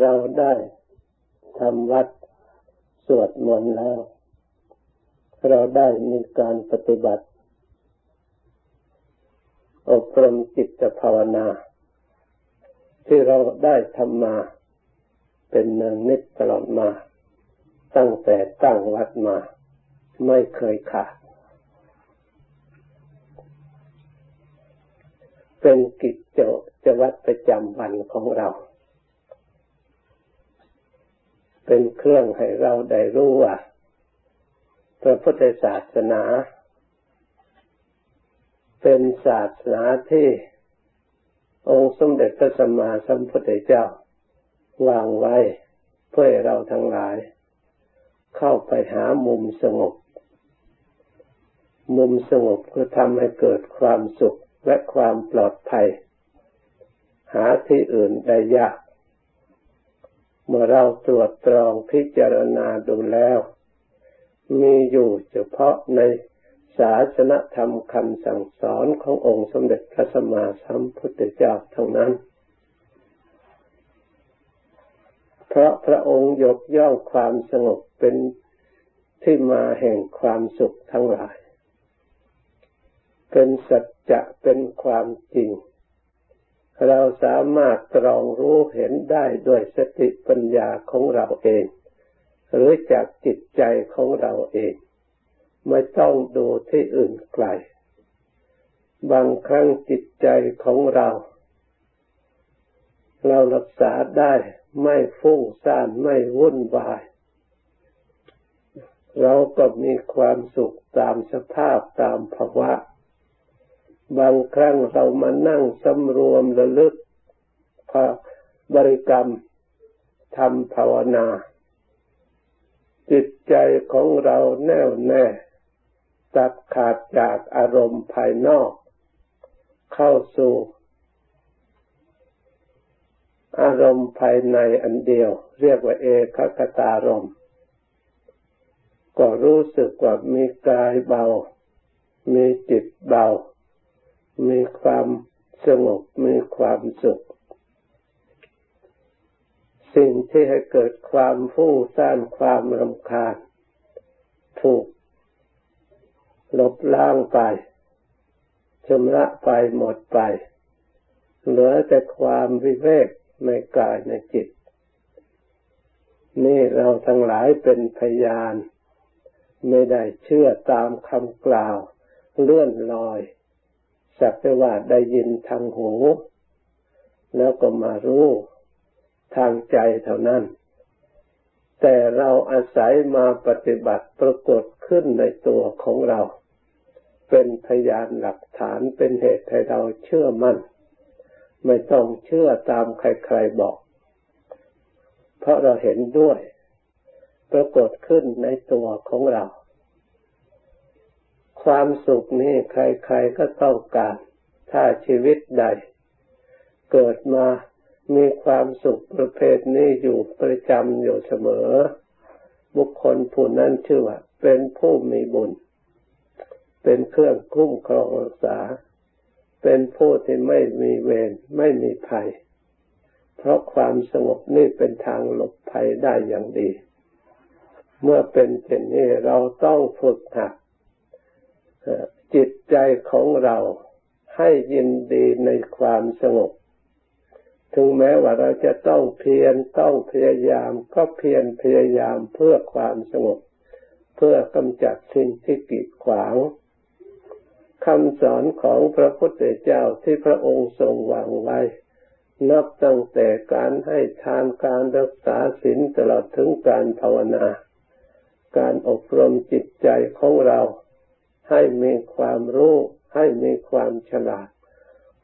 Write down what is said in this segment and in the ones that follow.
เราได้ทำวัดสวดมนต์แล้ว เราได้มีการปฏิบัติ อบรมจิตภาวนา ที่เราได้ทำมา เป็นเนืองนิดตลอดมา ตั้งแต่ตั้งวัดมา ไม่เคยขาดเป็นกิจจวัตรประจำวันของเรา เป็นเครื่องให้เราได้รู้ว่าพระพุทธศาสนา เป็นศาสนาที่องค์สมเด็จพระสัมมาสัมพุทธเจ้าวางไว้เพื่อเราทั้งหลาย เข้าไปหามุมสงบ มุมสงบคือทำให้เกิดความสุขและความปลอดภัย หาที่อื่นได้ยาก เมื่อเราตรวจตรองพิจารณาดูแล้ว มีอยู่เฉพาะในศาสนธรรมคำสั่งสอนขององค์สมเด็จพระสัมมาสัมพุทธเจ้าเท่านั้น เพราะพระองค์ยกย่องความสงบเป็นที่มาแห่งความสุขทั้งหลาย เป็นสัจจะเป็นความจริง เราสามารถตรองรู้เห็นได้ด้วยสติปัญญาของเราเอง หรือจากจิตใจของเราเอง ไม่ต้องดูที่อื่นไกล บางครั้งจิตใจของเรา เรารักษาได้ไม่ฟุ้งซ่านไม่วุ่นวาย เราก็มีความสุขตามสภาพตามภาวะ บางครั้งเรามานั่งสำรวมระลึกพระบริกรรมทำภาวนา จิตใจของเราแน่วแน่ตัดขาดจากอารมณ์ภายนอก เข้าสู่ อารมณ์ภายในอันเดียว เรียกว่าเอกคตารมก็รู้สึกว่ามีกายเบา มีจิตเบา มีความสงบมีความสุข สิ่งที่ให้เกิดความฟุ้งซ่านความรำคาญ ถูกลบล้างไปชำระไปหมดไป เหลือแต่ความวิเวกในกายในจิต นี่เราทั้งหลายเป็นพยาน ไม่ได้เชื่อตามคำกล่าว เลื่อนลอย สักแต่ว่าได้ยินทางหู แล้วก็มารู้ทางใจเท่านั้น แต่เราอาศัยมาปฏิบัติปรากฏขึ้นในตัวของเรา เป็นพยานหลักฐานเป็นเหตุให้เราเชื่อมัน่น ไม่ต้องเชื่อตามใครๆบอก เพราะเราเห็นด้วย ปรากฏขึ้นในตัวของเรา ความสุขนี้ใครๆก็ต้องการ ถ้าชีวิตใด เกิดมามีความสุขประเภทนี้อยู่ประจำอยู่เสมอ บุคคลผู้นั้นชื่อว่า เป็นผู้มีบุญ เป็นเครื่องคุ้มครองรักษา เป็นผู้ที่ไม่มีเวรไม่มีภัย เพราะความสงบนี่เป็นทางหลบภัยได้อย่างดี เมื่อเป็นเช่นนี้เราต้องฝึกหัด จิตใจของเราให้ยินดีในความสงบ ถึงแม้ว่าเราจะต้องเพียรต้องพยายามก็เพียรพยายามเพื่อความสงบ เพื่อกำจัดสิ่งที่กีดขวางคำสอนของพระพุทธเจ้าที่พระองค์ทรงวางไว้ นับตั้งแต่การให้ทานการรักษาศีลตลอดถึงการภาวนา การอบรมจิตใจของเรา ให้มีความรู้ ให้มีความฉลาด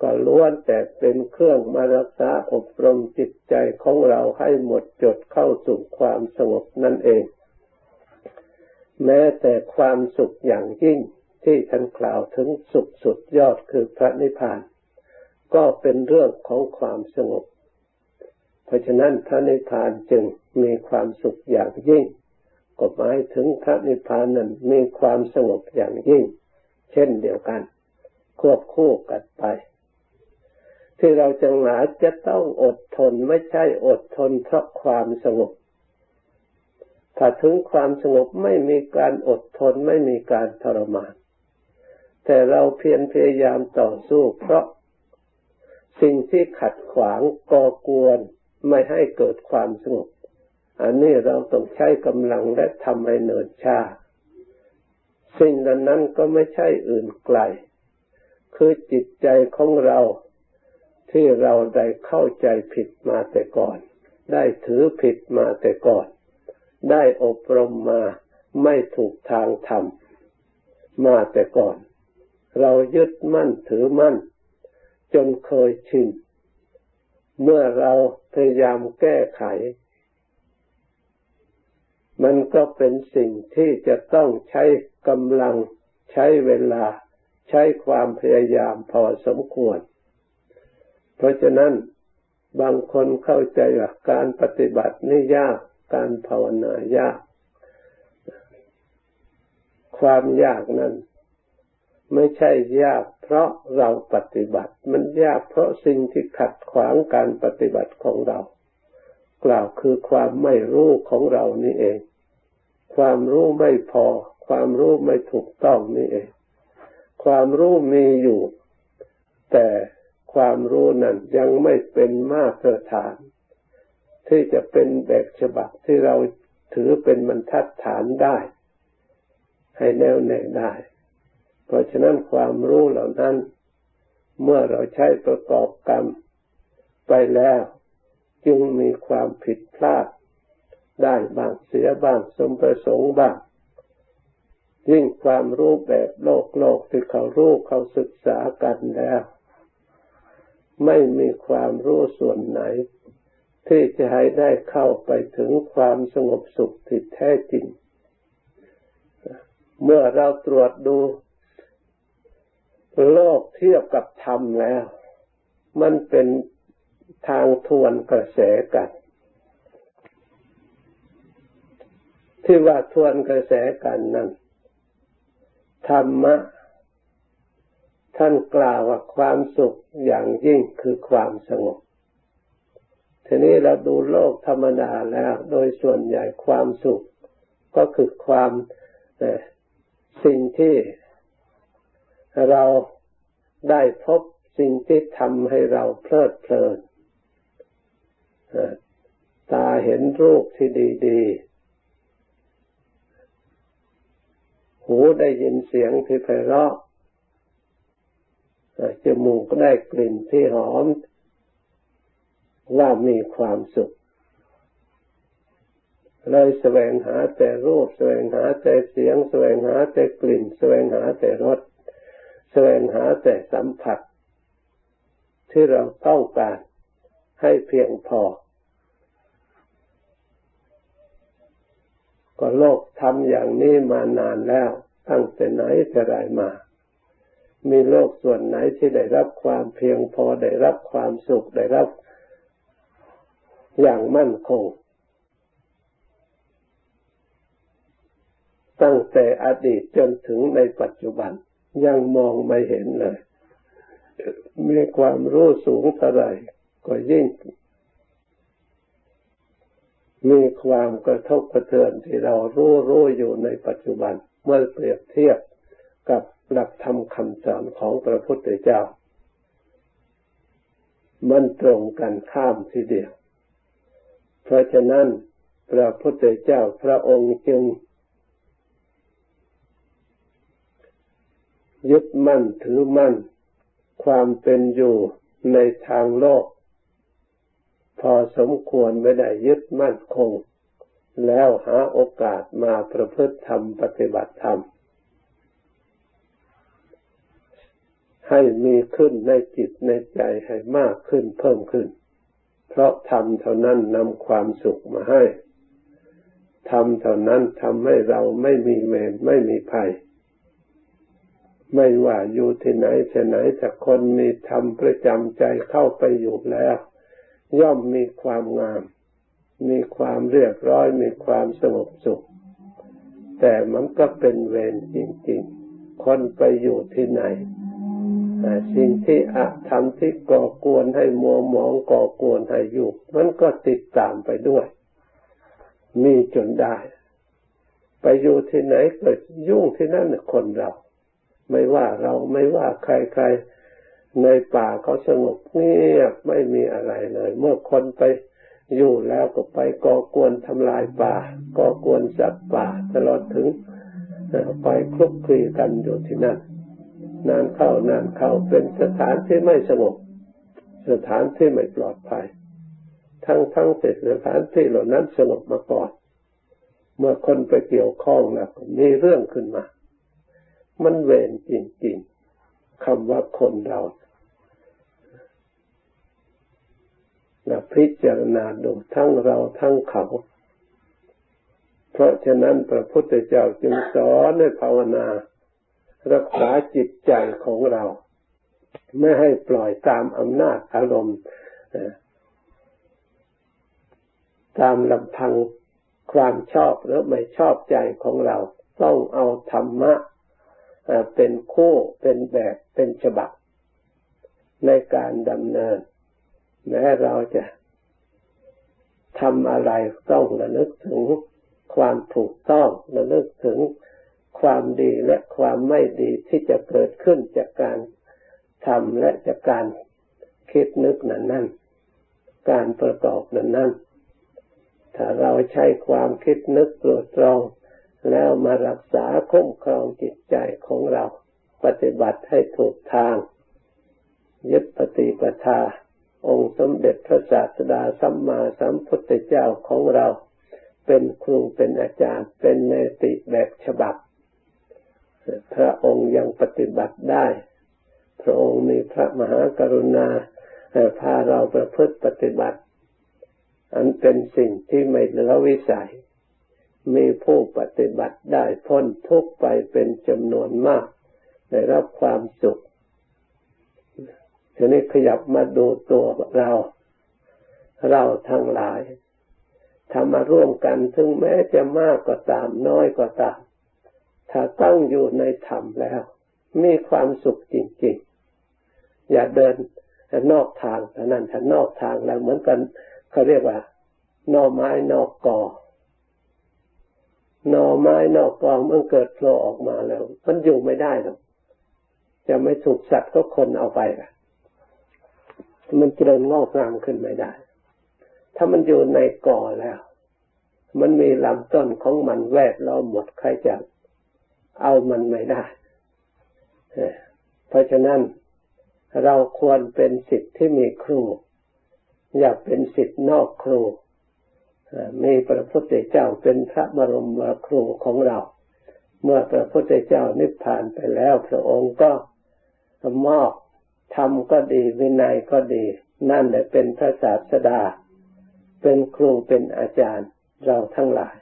ก็ล้วนแต่เป็นเครื่องมารักษาอบรมจิตใจของเราให้หมดจดเข้าสู่ความสงบนั่นเอง แม้แต่ความสุขอย่างยิ่งที่ท่านกล่าวถึงสุขสุดยอดคือพระนิพพาน ก็เป็นเรื่องของความสงบ เพราะฉะนั้นพระนิพพานจึงมีความสุขอย่างยิ่ง ก็หมายถึงพระนิพพานนั้นมีความสงบอย่างยิ่ง เช่นเดียวกัน ควบคู่กันไป ที่เราจังหลาจะต้องอดทนไม่ใช่อดทนเพราะความสงบ ถ้าถึงความสงบไม่มีการอดทนไม่มีการทรมาน แต่เราเพียรพยายามต่อสู้เพราะสิ่งที่ขัดขวางก่อกวนไม่ให้เกิดความสงบ อันนี้เราต้องใช้กำลังและทำให้เนินชา สิ่งนั้นก็ไม่ใช่อื่นไกล คือจิตใจของเราที่เราได้เข้าใจผิดมาแต่ก่อน ได้ถือผิดมาแต่ก่อน ได้อบรมมาไม่ถูกทางธรรมมาแต่ก่อน เรายึดมั่นถือมั่น จนเคยชิน เมื่อเราพยายามแก้ไข มันก็เป็นสิ่งที่จะต้องใช้กำลัง ใช้เวลา ใช้ความพยายามพอสมควร เพราะฉะนั้นบางคนเข้าใจว่าการปฏิบัตินี่ยาก การภาวนายาก ความยากนั้นไม่ใช่ยากเพราะเราปฏิบัติ มันยากเพราะสิ่งที่ขัดขวางการปฏิบัติของเรา กล่าวคือความไม่รู้ของเรานี่เอง ความรู้ไม่พอ ความรู้ไม่ถูกต้องนี่เอง ความรู้มีอยู่ แต่ความรู้นั้นยังไม่เป็นมาตรฐาน ที่จะเป็นแบบฉบับที่เราถือเป็นบรรทัดฐานได้ ให้แน่วแน่ได้ เพราะฉะนั้นความรู้เหล่านั้น เมื่อเราใช้ประกอบกรรมไปแล้ว จึงมีความผิดพลาด ได้บ้างเสียบ้างสมประสงค์บ้าง ยิ่งความรู้แบบโลกโลกที่เขารู้เขาศึกษากันแล้ว ไม่มีความรู้ส่วนไหน ที่จะให้ได้เข้าไปถึงความสงบสุขที่แท้จริง เมื่อเราตรวจดูโลกเทียบกับธรรมแล้ว มันเป็นทางทวนกระแสกัน ที่ว่าทวนกระแสกันนั้นธรรมะ ท่านกล่าวว่าความสุขอย่างยิ่งคือความสงบ ทีนี้เราดูโลกธรรมดาแล้ว โดยส่วนใหญ่ความสุข ก็คือความสิ่งที่เราได้พบสิ่งที่ทำให้เราเพลิดเพลินตาเห็นรูปที่ดี ๆ หูได้ยินเสียงที่ไพเราะจมูกได้กลิ่นที่หอม ว่ามีความสุข เลยแสวงหาแต่รูป แสวงหาแต่เสียง แสวงหาแต่กลิ่น แสวงหาแต่รส แสวงหาแต่สัมผัส ที่เราต้องการให้เพียงพอ ก็โลกทำอย่างนี้มานานแล้ว ตั้งแต่ไหนแต่ไรมา มีโลกส่วนไหนที่ได้รับความเพียงพอได้รับความสุขได้รับ อย่างมั่นคง ตั้งแต่อดีตจนถึงในปัจจุบันยังมองไม่เห็นเลย มีความรู้สูงเท่าไรก็ยิ่ง มีความกระทบกระเทือนที่เรารู้รู้อยู่ในปัจจุบันเมื่อเปรียบเทียบกับหลักธรรมคำสอนของพระพุทธเจ้า มันตรงกันข้ามทีเดียว เพราะฉะนั้นพระพุทธเจ้าพระองค์จึงยึดมั่นถือมั่น ความเป็นอยู่ในทางโลก พอสมควรไม่ได้ยึดมั่นคง แล้วหาโอกาสมาประพฤติธรรมปฏิบัติธรรม ให้มีขึ้นในจิตในใจให้มากขึ้นเพิ่มขึ้น เพราะธรรมเท่านั้นนำความสุขมาให้ธรรมเท่านั้นทำให้เราไม่มีเวรไม่มีภัย ไม่ว่าอยู่ที่ไหนที่ไหนแต่คนมีธรรมประจำใจเข้าไปอยู่แล้ว ย่อมมีความงาม มีความเรียบร้อย มีความสงบสุข แต่มันก็เป็นเวรจริง ๆ คนไปอยู่ที่ไหน สิ่งที่อะทำที่ก่อกวนให้มัวหมองก่อกวนให้อยุ่มันก็ติดตามไปด้วย มีจนได้ ไปอยู่ที่ไหนเกิดยุ่งที่นั่นคนเรา ไม่ว่าเราไม่ว่าใครๆ ในป่าเขาสงบเงียบไม่มีอะไรเลย เมื่อคนไปอยู่แล้วก็ไปก่อกวนทำลายป่าก่อกวนสัตว์ป่าตลอดถึงไปคลุกคลีกันอยู่ที่นั่นนานเข้านานเข้าเป็นสถานที่ไม่สงบ สถานที่ไม่ปลอดภัย ทั้งทั้งเสร็จสถานที่เหล่านั้นสงบมาก่อน เมื่อคนไปเกี่ยวข้องแล้วมีเรื่องขึ้นมา มันเวรจริงๆคำว่าคนเรา พิจารณาดูทั้งเราทั้งเขา เพราะฉะนั้นพระพุทธเจ้าจึงสอนให้ภาวนา รักษาจิตใจของเรา ไม่ให้ปล่อยตามอำนาจอารมณ์ตามลำพังความชอบหรือไม่ชอบใจของเรา ต้องเอาธรรมะเป็นคู่เป็นแบบเป็นฉบับ ในการดำเนิน แม้เราจะทำอะไรต้องระลึกถึงความถูกต้องระลึกถึงความดีและความไม่ดีที่จะเกิดขึ้นจากการทำและจากการคิดนึกนั้นนั่นการประกอบนั้นนั่นถ้าเราใช้ความคิดนึกตรวจตรอง แล้วมารักษาคุ้มครองจิตใจของเรา ปฏิบัติให้ถูกทาง ยึดปฏิปทา องค์สมเด็จพระศาสดาสัมมาสัมพุทธเจ้าของเรา เป็นครูเป็นอาจารย์ เป็นเนติแบบฉบับ พระองค์ยังปฏิบัติได้ พระองค์มีพระมหากรุณาพาเราประพฤติปฏิบัติ อันเป็นสิ่งที่ไม่ลือวิสัย มีผู้ปฏิบัติได้พ้นทุกไปเป็นจำนวนมาก ได้รับความสุข ทีนี้ขยับมาดูตัวเรา เราทั้งหลายทำมาร่วมกันถึงแม้จะมากก็ตามน้อยก็ตาม ถ้าตั้งอยู่ในธรรมแล้ว มีความสุขจริงๆ อย่าเดินนอกทางเท่นั้นถ้านอกทางแล้วเหมือนกันเขาเรียกว่านอไม้นอกกอนอไม้นอกกอมันเกิดโผล่ออกมาแล้ว มันอยู่ไม่ได้หรอกจะไม่ถูกสัตว์ก็คนเอาไปอะ มันเจริญงอกงามขึ้นไม่ได้ ถ้ามันอยู่ในก่อแล้ว มันมีลำต้นของมันแวดล้อมหมดใครจะเอามันไม่ได้ เพราะฉะนั้นเราควรเป็นสิทธิ์ที่มีครู อย่าเป็นสิทธิ์นอกครู มีพระพุทธเจ้าเป็นพระบรมครูของเรา เมื่อพระพุทธเจ้านิพพานไปแล้ว พระองค์ก็มอบ ธรรมก็ดีวินัยก็ดี นั่นแหละเป็นพระศาสดา เป็นครูเป็นอาจารย์เราทั้งหลาย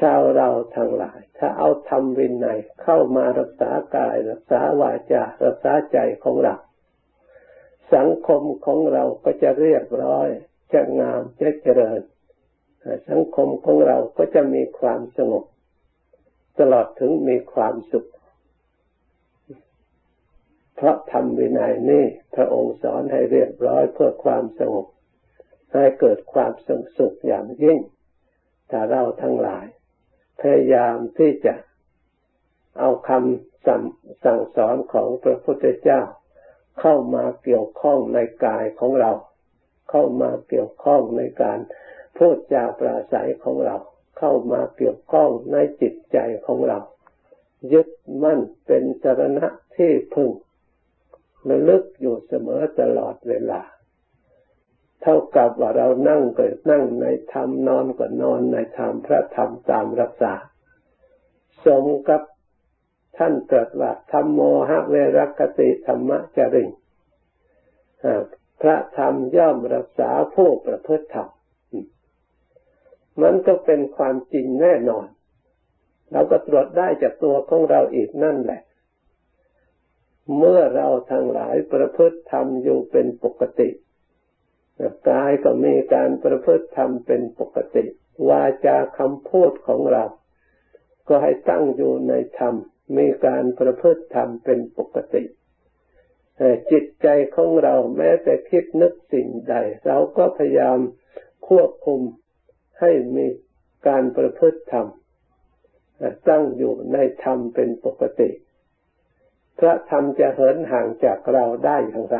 ชาวเราทั้งหลาย ถ้าเอาธรรมวินัยเข้ามารักษากายรักษาวาจารักษาใจของเรา สังคมของเราก็จะเรียบร้อยจะงามจะเจริญ สังคมของเราก็จะมีความสงบ ตลอดถึงมีความสุข เพราะธรรมวินัยนี่พระองค์สอนให้เรียบร้อยเพื่อความสงบให้เกิดความสงสุขอย่างยิ่งถ้าเราทั้งหลาย พยายามที่จะเอาคำสั่งสั่งสอนของพระพุทธเจ้า เข้ามาเกี่ยวข้องในกายของเรา เข้ามาเกี่ยวข้องในการพูดจาปราศัยของเรา เข้ามาเกี่ยวข้องในจิตใจของเรา ยึดมั่นเป็นสรณะที่พึ่ง ระลึกอยู่เสมอตลอดเวลา เท่ากับว่าเรานั่งก็นั่งในธรรมนอนก็นอนในธรรมพระธรรมตามรักษา สมกับท่านเกิดว่าธรรมโมหะเวรคติธรรมะจริงพระธรรมย่อมรักษาผู้ประพฤติธรรมมันก็เป็นความจริงแน่นอน เราก็ตรวจได้จากตัวของเราอีกนั่นแหละ เมื่อเราทั้งหลายประพฤติธรรมอยู่เป็นปกติกายก็มีการประพฤติธรรมเป็นปกติ วาจาคำพูดของเรา ก็ให้ตั้งอยู่ในธรรม มีการประพฤติธรรมเป็นปกติจิตใจของเราแม้แต่คิดนึกสิ่งใด เราก็พยายามควบคุมให้มีการประพฤติธรรมตั้งอยู่ในธรรมเป็นปกติ พระธรรมจะเหินห่างจากเราได้อย่างไร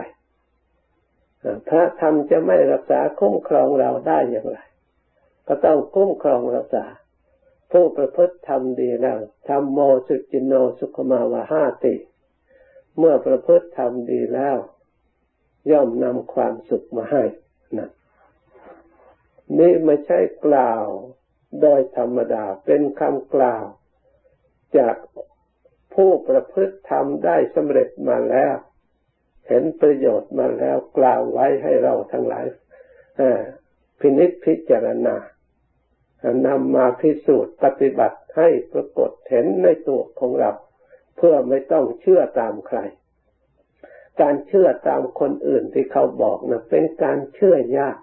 พระธรรมจะไม่รักษาคุ้มครองเราได้อย่างไร ก็ต้องคุ้มครองรักษา ผู้ประพฤติธรรมดีแล้วธรรมโมสุจินโนสุขมาวาหาติ เมื่อประพฤติธรรมดีแล้ว ย่อมนำความสุขมาให้นะนี่ไม่ใช่กล่าวโดยธรรมดาเป็นคำกล่าวจาก ผู้ประพฤติธรรมได้สำเร็จมาแล้ว เห็นประโยชน์มาแล้วกล่าวไว้ให้เราทั้งหลายพินิจพิจารณานำมาพิสูจน์ปฏิบัติให้ปรากฏเห็นในตัวของเรา เพื่อไม่ต้องเชื่อตามใคร การเชื่อตามคนอื่นที่เขาบอกนะเป็นการเชื่อยาก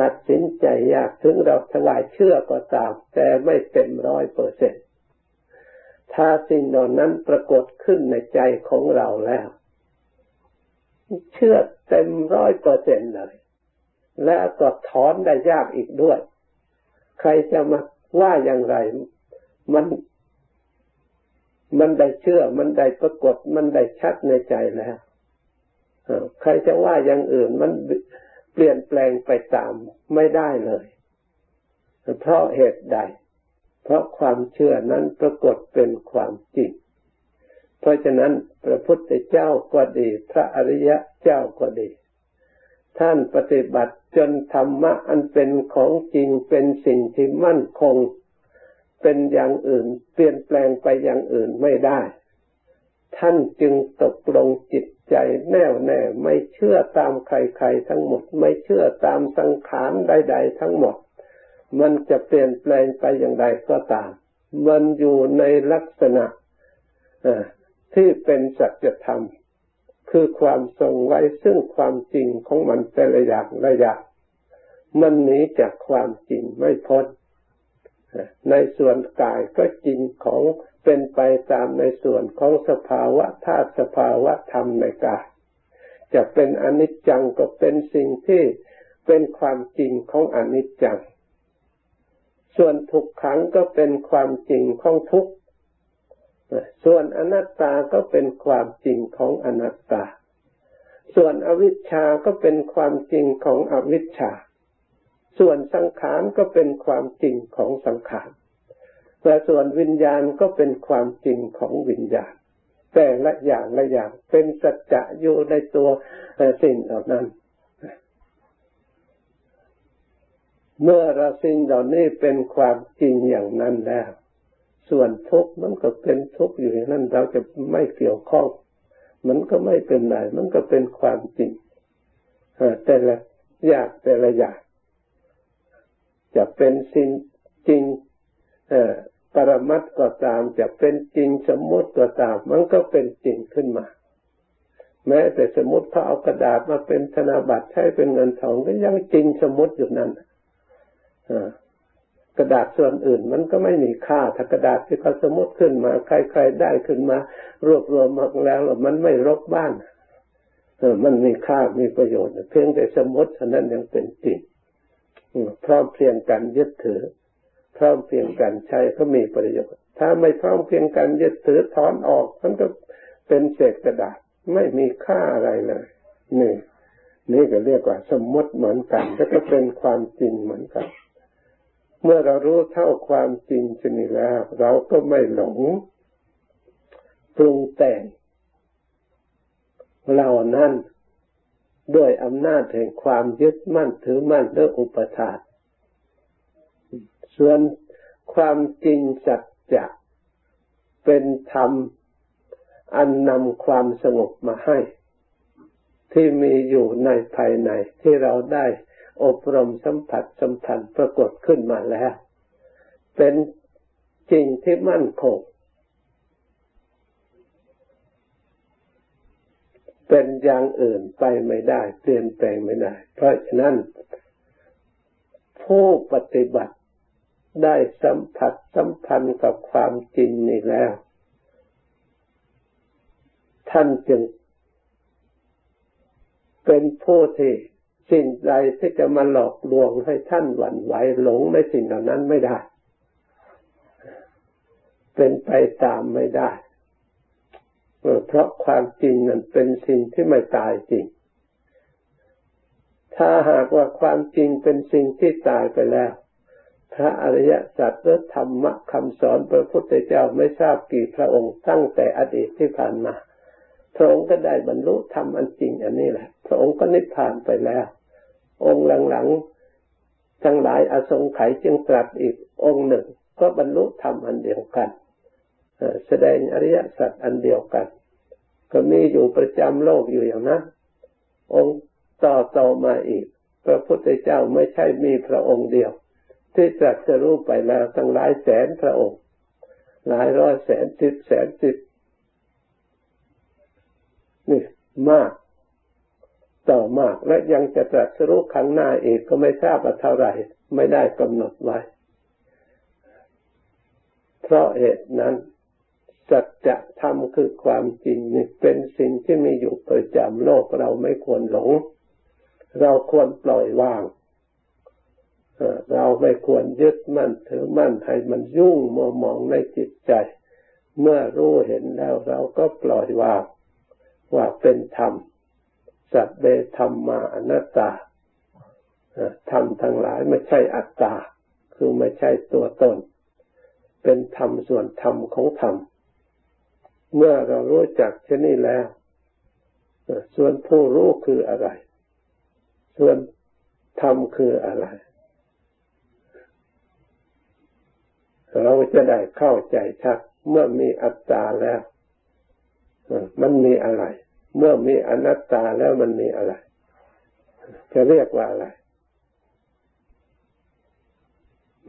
ตัดสินใจยากถึงเราถวายเชื่อก็ตาม แต่ไม่เต็มร้อยเปอร์เซ็นต์ ถ้าสิ่งเหล่านั้นปรากฏขึ้นในใจของเราแล้ว เชื่อเต็มร้อยเปอร์เซ็นต์เลย และก็ถอนได้ยากอีกด้วย ใครจะมาว่าอย่างไร มัน มันได้เชื่อ มันได้ปรากฏ มันได้ชัดในใจแล้วใครจะว่าอย่างอื่นมันเปลี่ยนแปลงไปตามไม่ได้เลย เพราะเหตุใด เพราะความเชื่อนั้นปรากฏเป็นความจริง เพราะฉะนั้นพระพุทธเจ้าก็ดี พระอริยะเจ้าก็ดี ท่านปฏิบัติจนธรรมะอันเป็นของจริงเป็นสิ่งที่มั่นคง เป็นอย่างอื่น เปลี่ยนแปลงไปอย่างอื่นไม่ได้ ท่านจึงตกลงจิตใจแน่วแน่ไม่เชื่อตามใครๆทั้งหมด ไม่เชื่อตามสังขารใด ๆ ทั้งหมด มันจะเปลี่ยนแปลงไปอย่างไรก็ตาม มันอยู่ในลักษณะที่เป็นสัจธรรม คือความทรงไว้ซึ่งความจริงของมันแต่ละอย่างละอย่างมันหนีจากความจริงไม่พ้นในส่วนกายก็จริงของเป็นไปตามในส่วนของสภาวะธาตุสภาวะธรรมในกาย จะเป็นอนิจจังก็เป็นสิ่งที่เป็นความจริงของอนิจจัง ส่วนทุกขังก็เป็นความจริงของทุกข์ส่วนอนัตตาก็เป็นความจริงของอนัตตา ส่วนอวิชชาก็เป็นความจริงของอวิชชา ส่วนสังขารก็เป็นความจริงของสังขารแต่ส่วนวิญญาณก็เป็นความจริงของวิญญาณ แต่ละอย่างละอย่างเป็นสัจจะอยู่ในตัวสิ่งเหล่านั้น เมื่อเราสิ่งเหล่านี้เป็นความจริงอย่างนั้นแล้ว ส่วนทุกข์มันก็เป็นทุกข์อยู่อย่างนั้นเราจะไม่เกี่ยวข้อง มันก็ไม่เป็นไรมันก็เป็นความจริงแต่ละอย่างแต่ละอย่างจะเป็นสิ่งจริงปรมัตก็ตามจะเป็นจริงสมมติก็ตาม มันก็เป็นจริงขึ้นมา แม้แต่สมมติเขาเอากระดาษมาเป็นธนบัตรใช้เป็นเงินทองก็ยังจริงสมมติอยู่นั่น กระดาษส่วนอื่นมันก็ไม่มีค่าถ้ากระดาษที่เขาสมมติขึ้นมา ใครๆได้ขึ้นมา รวบรวมมาแล้วมันไม่รบบ้านมันมีค่ามีประโยชน์ เพียงแต่สมมติเท่านั้นยังเป็นจริงพร้อมเพียงกันยึดถือ พร้อมเพียงกันใช้ก็มีประโยชน์ ถ้าไม่พร้อมเพียงกันยึดถือถอนออก มันก็เป็นเศษกระดาษไม่มีค่าอะไรเลยนี่นี่ก็เรียกว่าสมมติเหมือนกัน แล้วก็เป็นความจริงเหมือนกัน เมื่อเรารู้เท่าความจริงชนิดแล้ว เราก็ไม่หลงปรุงแต่งเหล่านั้นด้วยอำนาจแห่งความยึดมั่นถือมั่นด้วยอุปทาน ส่วนความจริงสัจจะเป็นธรรมอันนำความสงบมาให้ ที่มีอยู่ในภายในที่เราได้ อบรมสัมผัสสัมพันธ์ปรากฏขึ้นมาแล้ว เป็นจริงที่มั่นคงเป็นอย่างอื่นไปไม่ได้ เปลี่ยนแปลงไม่ได้ เพราะฉะนั้น ผู้ปฏิบัติได้สัมผัสสัมพันธ์กับความจริงนี่แล้ว ท่านจึงเป็นผู้ที่ สิ่งใดที่จะมาหลอกลวงให้ท่านหวั่นไหวหลงในสิ่งเหล่านั้นไม่ได้ เป็นไปตามไม่ได้เพราะความจริงนั้นเป็นสิ่งที่ไม่ตายจริง ถ้าหากว่าความจริงเป็นสิ่งที่ตายไปแล้ว พระอริยสัจและธรรมะคำสอนพระพุทธเจ้าไม่ทราบกี่พระองค์ตั้งแต่อดีตที่ผ่านมา พระองค์ก็ได้บรรลุธรรมอันจริงอันนี้แหละ พระองค์ก็นิพพานไปแล้ว องค์หลังๆทั้งหลายอสงไขยจึงตรัสอีกองค์หนึ่ง ก็บรรลุธรรมอันเดียวกันแสดงอริยสัจอันเดียวกัน ก็มีอยู่ประจำโลกอยู่อย่างนั้นองค์ต่อต่อมาอีก พระพุทธเจ้าไม่ใช่มีพระองค์เดียว ที่ตรัสรู้ไปแล้วตั้งหลายแสนพระองค์ หลายร้อยแสนสิบแสนสิบนี่มาก ต่อมาก และยังจะตรัสรู้ครั้งหน้าอีกก็ไม่ทราบว่าเท่าไหร่ไม่ได้กำหนดไว้ เพราะเหตุนั้นสัจธรรมคือความจริงนี่เป็นสิ่งที่มีอยู่ประจำโลกเราไม่ควรหลง เราควรปล่อยวางเราไม่ควรยึดมั่นถือมั่นให้มันยุ่งมัวมองในจิตใจ เมื่อรู้เห็นแล้วเราก็ปล่อยวางว่าเป็นธรรม สัตเบธรรมมาอนัตตาธรรมทั้งหลายไม่ใช่อัตตา คือไม่ใช่ตัวตน เป็นธรรมส่วนธรรมของธรรม เมื่อเรารู้จักเช่นนี้แล้ว ส่วนผู้รู้คืออะไร ส่วนธรรมคืออะไร เราจะได้เข้าใจชัดเมื่อมีอัตตาแล้ว มันมีอะไร เมื่อมีอนัตตาแล้วมันมีอะไร จะเรียกว่าอะไร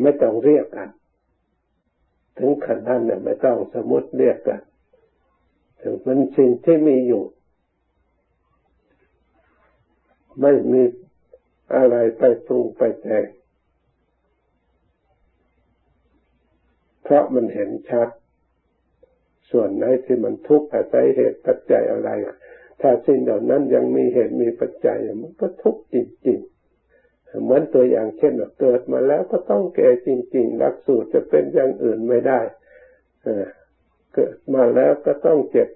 ไม่ต้องเรียกกัน ถึงขนาดนั้นเนี่ยไม่ต้องสมมติเรียกกันถึงมันสิ่งที่มีอยู่ ไม่มีอะไรไปปรุงไปแต่งเพราะมันเห็นชัด ส่วนไหนที่มันทุกข์อาศัยเหตุปัจจัยอะไร ถ้าสิ่งเหล่านั้นยังมีเหตุมีปัจจัยมันก็ทุกข์จริงๆ เหมือนตัวอย่างเช่นเกิดมาแล้วก็ต้องแก่จริงๆลักสูตรจะเป็นอย่างอื่นไม่ได้เกิดมาแล้วก็ต้องเจ็บ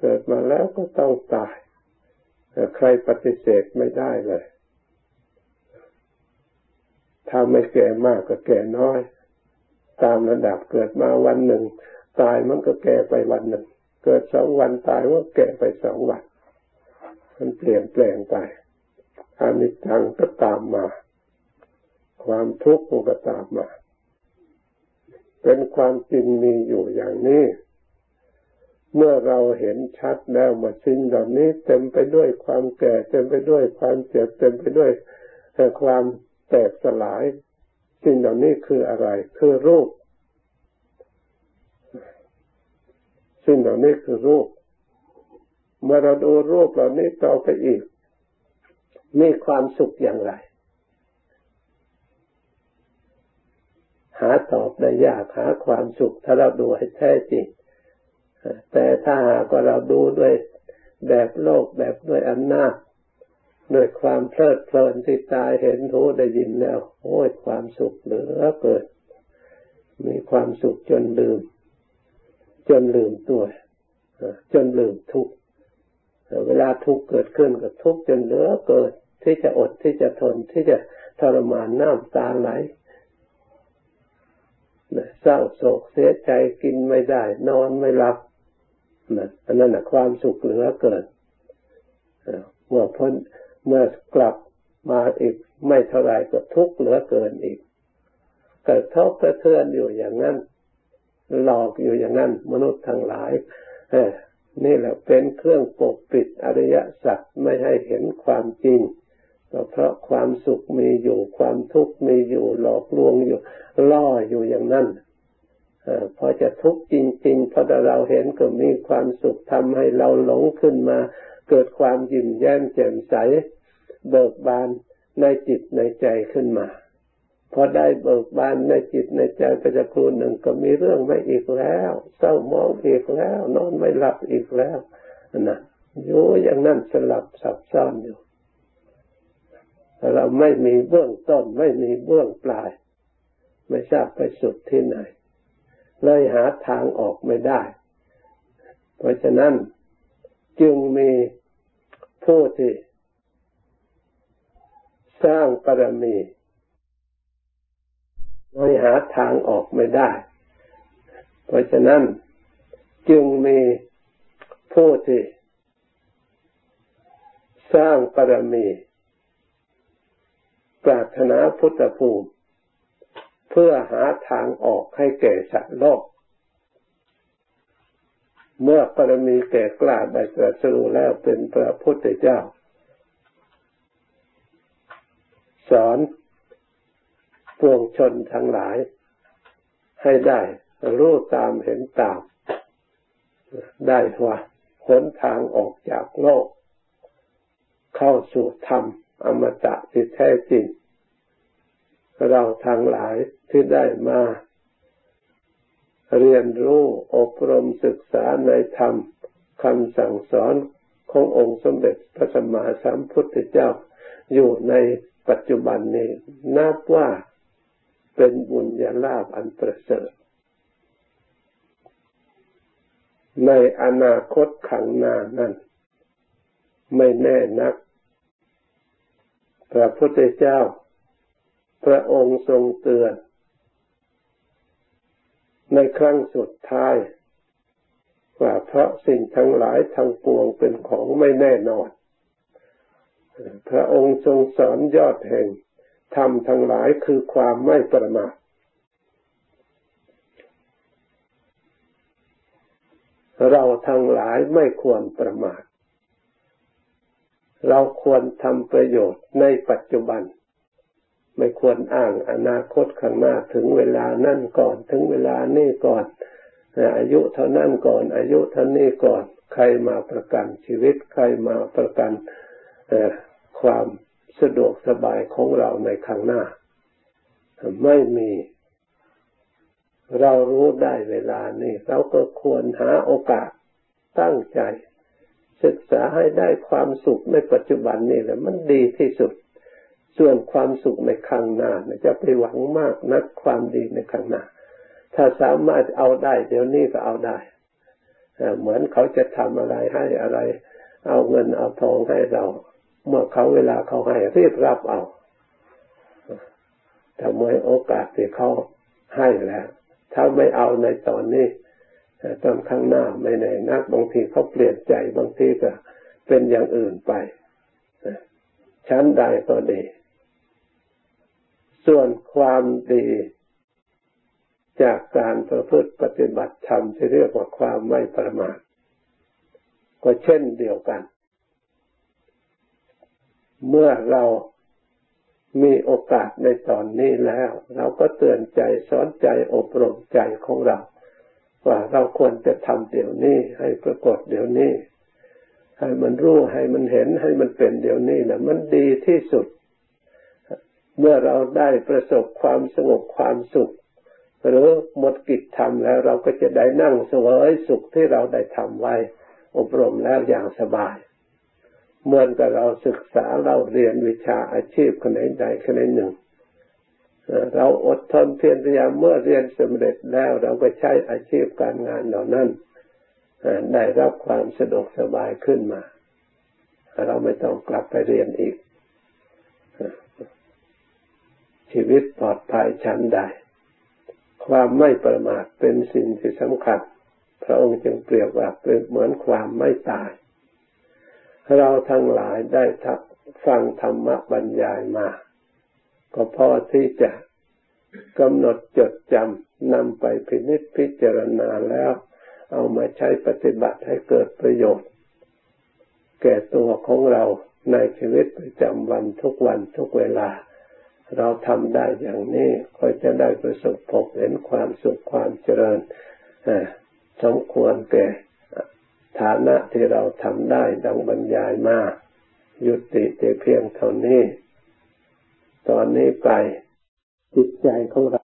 เกิดมาแล้วก็ต้องตาย ใครปฏิเสธไม่ได้เลย ถ้าไม่แก่มากก็แก่น้อย ตามระดับเกิดมาวันหนึ่ง ตายมันก็แก่ไปวันหนึ่ง เกิดสองวันตายว่าแก่ไปสองวัน มันเปลี่ยนแปลงไปอานิจจังก็ตามมา ความทุกข์ก็ตามมา เป็นความจริงมีอยู่อย่างนี้ เมื่อเราเห็นชัดแล้วมาสิ่งเหล่านี้ เต็มไปด้วยความแก่ เต็มไปด้วยความเจ็บ เต็มไปด้วยความแตกสลาย สิ่งเหล่านี้คืออะไร คือรูป สิ่งเหล่านี้คือรูป เมื่อเราดูรูปเหล่านี้ต่อไปอีก มีความสุขอย่างไร หาตอบได้ยากหาความสุขถ้าเราดูให้แท้จริง แต่ถ้าหากว่าเราดูด้วยแบบโลกแบบด้วยอำนาจด้วยความเพลิดเพลินที่ตายเห็นหูได้ยินแล้วโอ้ยความสุขเหลือเกิดมีความสุขจนลืม จนลืมตัวจนลืมทุกข์ เวลาทุกข์เกิดขึ้นก็ทุกข์จนเหลือเกิดที่จะอดที่จะทนที่จะทรมานน้ำตาไหลเศร้าโศกเสียใจกินไม่ได้ นอนไม่หลับนะอันนั้นนะความสุขเหลือเกินเมื่อพ้นเมื่อกลับมาอีกไม่เท่าไรก็ทุกข์เหลือเกินอีกเกิดทบกระเทือนอยู่อย่างนั้นหลอกอยู่อย่างนั้น มนุษย์ทั้งหลาย นี่แหละเป็นเครื่องปกปิดอริยสัจไม่ให้เห็นความจริงเพราะความสุขมีอยู่ความทุกข์มีอยู่หลอกลวงอยู่ล่ออยู่อย่างนั้นพอจะทุกข์จริงๆพอเราเห็นก็มีความสุขทำให้เราหลงขึ้นมา เกิดความยิ้มแย้มแจ่มใส เบิกบานในจิตในใจขึ้นมา พอได้เบิกบานในจิตในใจไปจะครูหนึ่งก็มีเรื่องไม่อีกแล้วเศร้ามองอีกแล้ว นอนไม่หลับอีกแล้วนะอยู่อย่างนั้นสลับซับซ้อนอยู่เราไม่มีเบื้องต้น ไม่มีเบื้องปลาย ไม่ทราบไปสุดที่ไหน เลยหาทางออกไม่ได้ เพราะฉะนั้นจึงมีผู้ที่สร้างปรมี โดยหาทางออกไม่ได้ เพราะฉะนั้นจึงมีผู้ที่สร้างปรมีปรารถนาพุทธภูมิ เพื่อหาทางออกให้แก่สัตว์โลก เมื่อปรมีแก่กล้าได้ตรัสรู้แล้วเป็นพระพุทธเจ้า สอน วงชนทั้งหลาย ให้ได้รู้ตามเห็นตาม ได้ว่าหนทางออกจากโลก เข้าสู่ธรรมอมตะที่แท้จริง เราทั้งหลายที่ได้มา เรียนรู้อบรมศึกษาในธรรมคำสั่งสอนขององค์สมเด็จพระสัมมาสัมพุทธเจ้า อยู่ในปัจจุบันนี้นับว่า เป็นบุญญาลาภอันประเสริฐ ในอนาคตขังหน้านั้น ไม่แน่นัก พระพุทธเจ้า พระองค์ทรงเตือน ในครั้งสุดท้ายว่าเพราะสิ่งทั้งหลายทั้งปวงเป็นของไม่แน่นอน พระองค์ทรงสอนยอดแห่ง ธรรมทั้งหลายคือความไม่ประมาทเราทั้งหลายไม่ควรประมาท เราควรทำประโยชน์ในปัจจุบัน ไม่ควรอ้างอนาคตข้างหน้าถึงเวลานั่นก่อน ถึงเวลานี่ก่อน อายุเท่านั้นก่อน อายุเท่านี้ก่อน ใครมาประกันชีวิต ใครมาประกันความ สะดวกสบายของเราในข้างหน้า ไม่มี เรารู้ได้เวลานี้เราก็ควรหาโอกาสตั้งใจ ศึกษาให้ได้ความสุขในปัจจุบันนี่แหละมันดีที่สุด ส่วนความสุขในข้างหน้าจะไปหวังมากนักความดีในข้างหน้า ถ้าสามารถเอาได้เดี๋ยวนี้ก็เอาได้เหมือนเขาจะทำอะไรให้อะไร เอาเงินเอาทองให้เรา เมื่อเขาเวลาเขาให้รีบรับเอาแต่เมื่อโอกาสที่เขาให้แล้ว ถ้าไม่เอาในตอนนี้ตอนข้างหน้าไม่แน่นักบางทีเขาเปลี่ยนใจบางทีก็เป็นอย่างอื่นไปชั้นใดก็ดี ส่วนความดี จากการประพฤติปฏิบัติธรรมที่เรียกว่าความไม่ประมาทก็เช่นเดียวกัน เมื่อเรามีโอกาสในตอนนี้แล้ว เราก็เตือนใจสอนใจอบรมใจของเรา ว่าเราควรจะทำเดี๋ยวนี้ให้ปรากฏเดี๋ยวนี้ ให้มันรู้ให้มันเห็นให้มันเป็นเดี๋ยวนี้นะมันดีที่สุด เมื่อเราได้ประสบความสงบความสุข หรือหมดกิจทำแล้วเราก็จะได้นั่งเสวยสุขที่เราได้ทำไว้ อบรมแล้วอย่างสบาย เหมือนกับเราศึกษาเราเรียนวิชาอาชีพขนาดใดขนาดหนึ่งเราอดทนเพียรพยายามเมื่อเรียนสำเร็จแล้วเราก็ใช้อาชีพการงานเหล่านั้นได้รับความสะดวกสบายขึ้นมา เราไม่ต้องกลับไปเรียนอีก ชีวิตปลอดภัยชั้นใด ความไม่ประมาทเป็นสิ่งที่สำคัญ พระองค์จึงเปรียบว่าเป็นเหมือนความไม่ตาย เราทั้งหลายได้ทักฟังธรรมบรรยายมา ก็พอที่จะกำหนดจดจำนำไปพินิจพิจารณาแล้ว เอามาใช้ปฏิบัติให้เกิดประโยชน์ แก่ตัวของเราในชีวิตประจำวันทุกวันทุกเวลา เราทำได้อย่างนี้ก็จะได้ประสบพบเห็นความสุขความเจริญสมควรแก่ ฐานะที่เราทำได้ดังบรรยายมายุติแต่เพียงเท่านี้ ตอนนี้ไปจิตใจของเรา